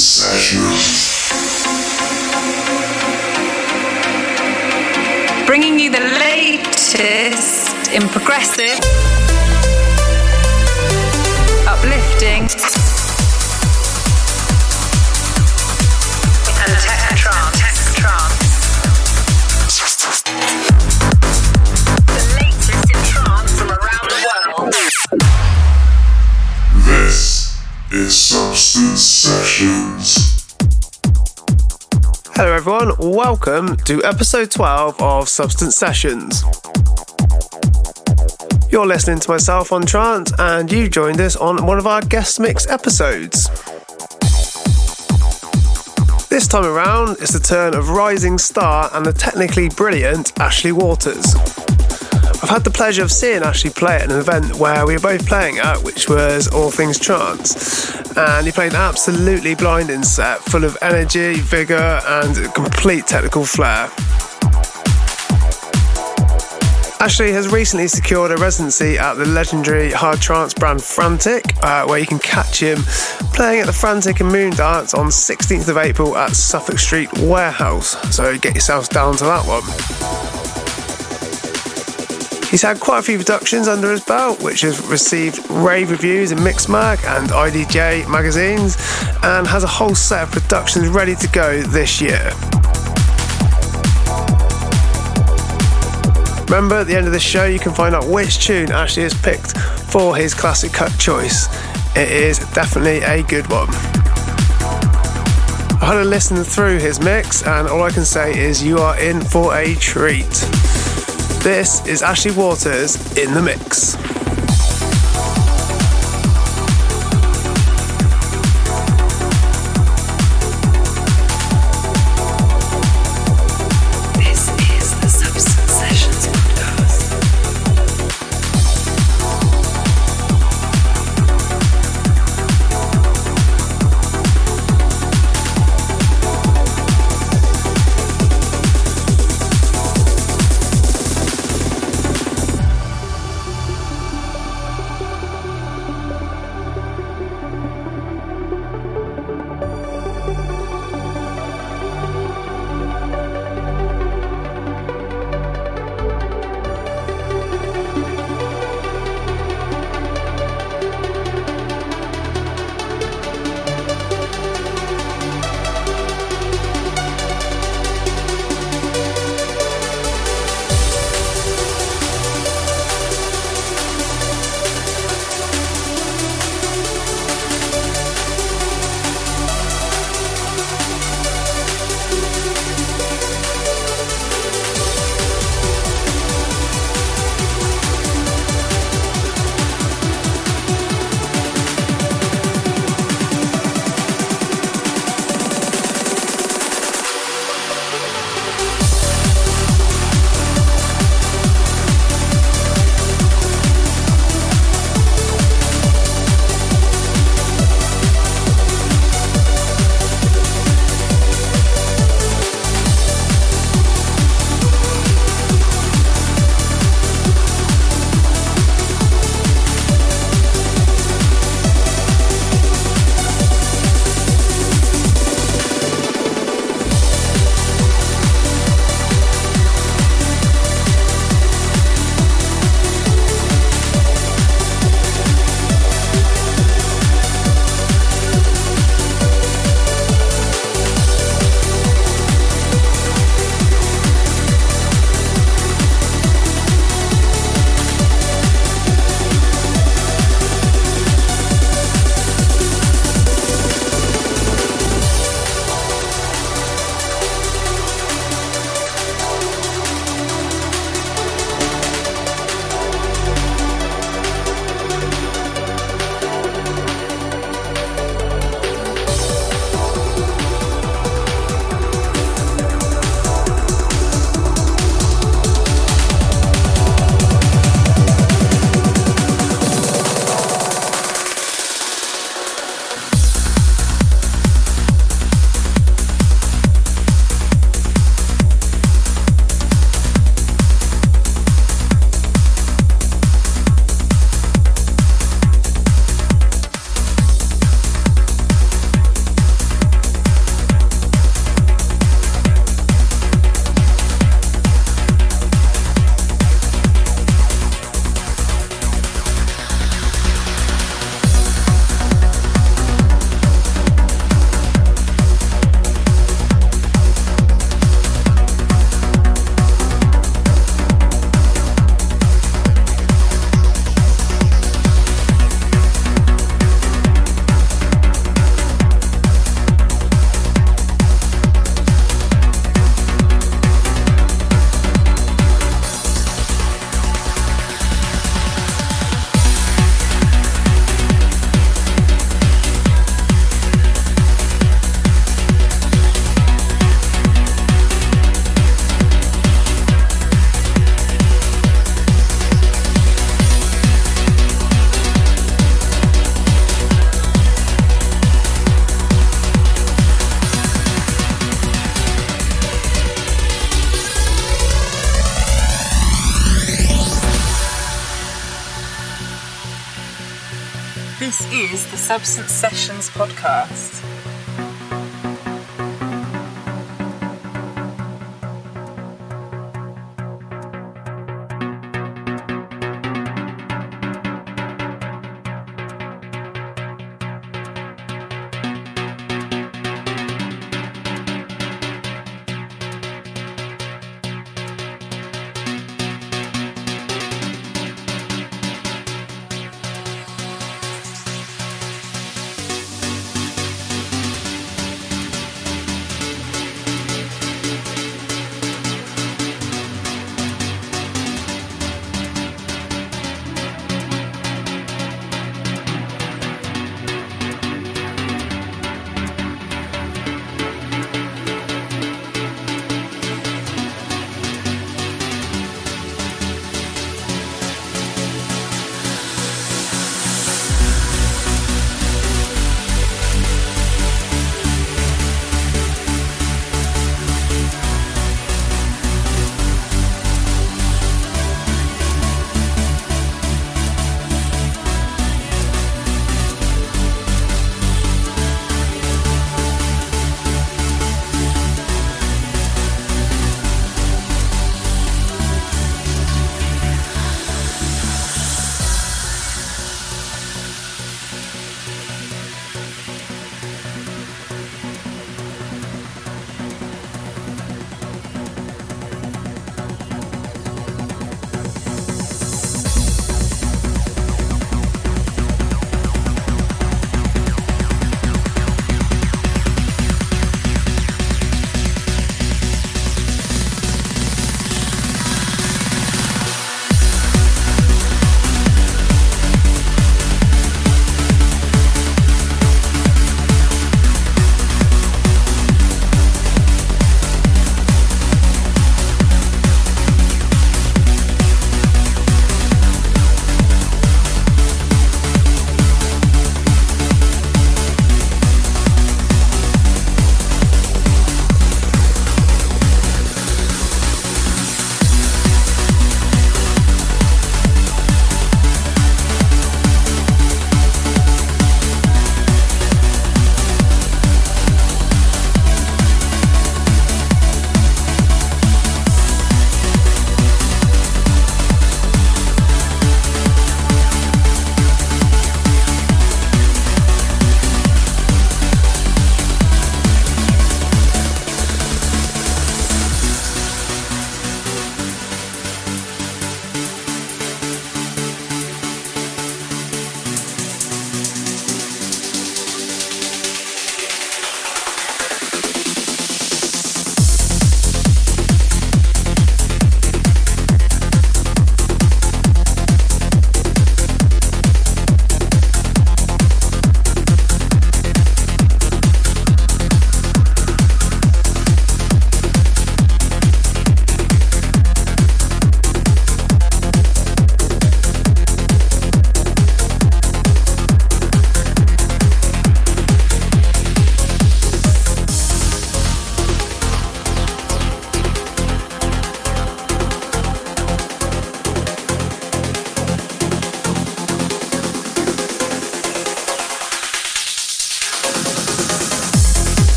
Sessions. Bringing you the latest in progressive, everyone. Welcome to episode 12 of Substance Sessions. You're listening to myself on Trance, and you joined us on one of our guest mix episodes. This time around, it's the turn of rising star and the technically brilliant Ashley Waters. I've had the pleasure of seeing Ashley play at an event where we were both playing at, which was All Things Trance. And he played an absolutely blinding set full of energy, vigour, and complete technical flair. Ashley has recently secured a residency at the legendary hard trance brand Frantic, uh, where you can catch him playing at the Frantic and Moon Dance on 16th of April at Suffolk Street Warehouse. So get yourselves down to that one. He's had quite a few productions under his belt, which has received rave reviews in Mixmag and IDJ magazines, and has a whole set of productions ready to go this year. Remember, at the end of the show, you can find out which tune Ashley has picked for his classic cut choice. It is definitely a good one. I had a listen through his mix, and all I can say is you are in for a treat. This is Ashley Waters in the mix. Substance Sessions podcast.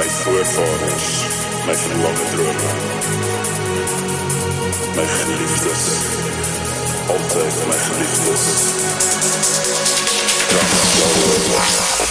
mijn voorvaders, mijn verlangen dromen, mijn geliefdes, altijd mijn geliefdes. Dankjewel.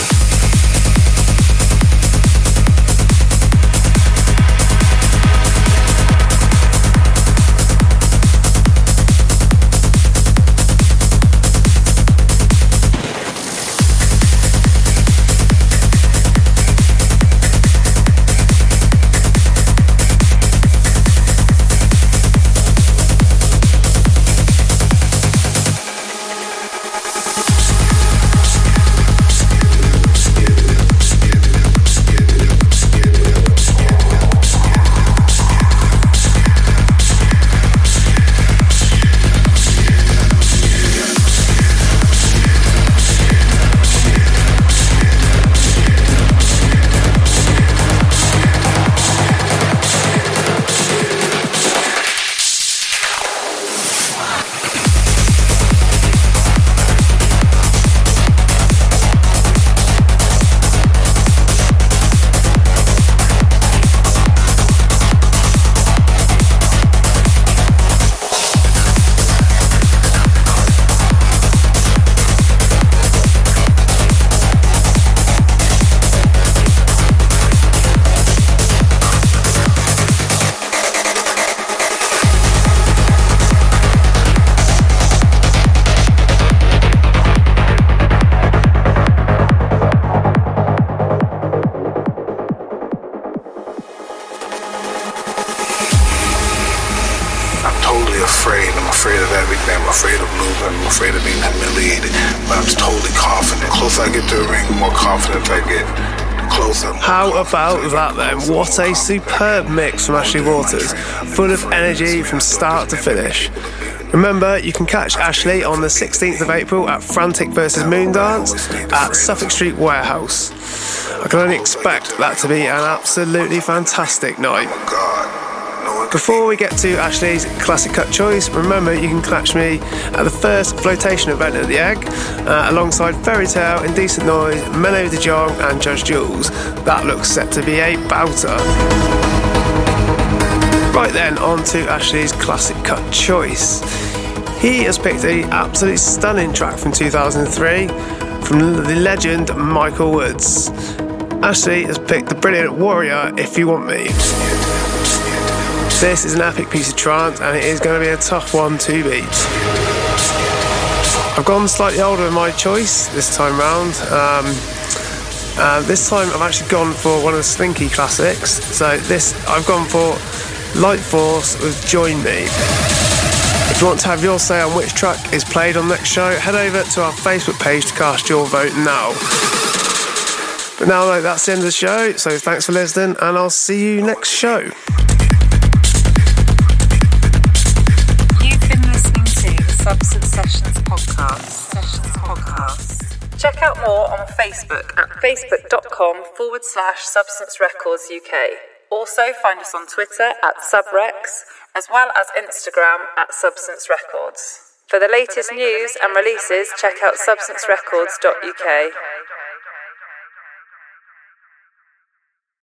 I get to the ring, the more confident I get. The closer. How about that then? What a superb mix from Ashley Waters, full of energy from start to finish. Remember, you can catch Ashley on the 16th of April at Frantic vs Moondance at Suffolk Street Warehouse. I can only expect that to be an absolutely fantastic night. Oh, Before we get to Ashley's classic cut choice, remember you can catch me at the first flotation event at the Egg uh, alongside Fairy Tale, Indecent Noise, Menno de Jong, and Judge Jules. That looks set to be a bouter. Right then, on to Ashley's classic cut choice. He has picked a absolutely stunning track from 2003 from the legend Michael Woods. Ashley has picked the brilliant Warrior If You Want Me. This is an epic piece of trance and it is going to be a tough one to beat. I've gone slightly older in my choice this time round. Um, uh, this time I've actually gone for one of the Slinky classics. So this I've gone for Light Force with Join Me. If you want to have your say on which track is played on next show, head over to our Facebook page to cast your vote now. But now, though, that's the end of the show, so thanks for listening, and I'll see you next show. Out more on Facebook at facebook.com forward slash Substance Records UK. Also find us on Twitter at Subrex, as well as Instagram at Substance Records. For the latest news and releases, check out substancerecords.uk.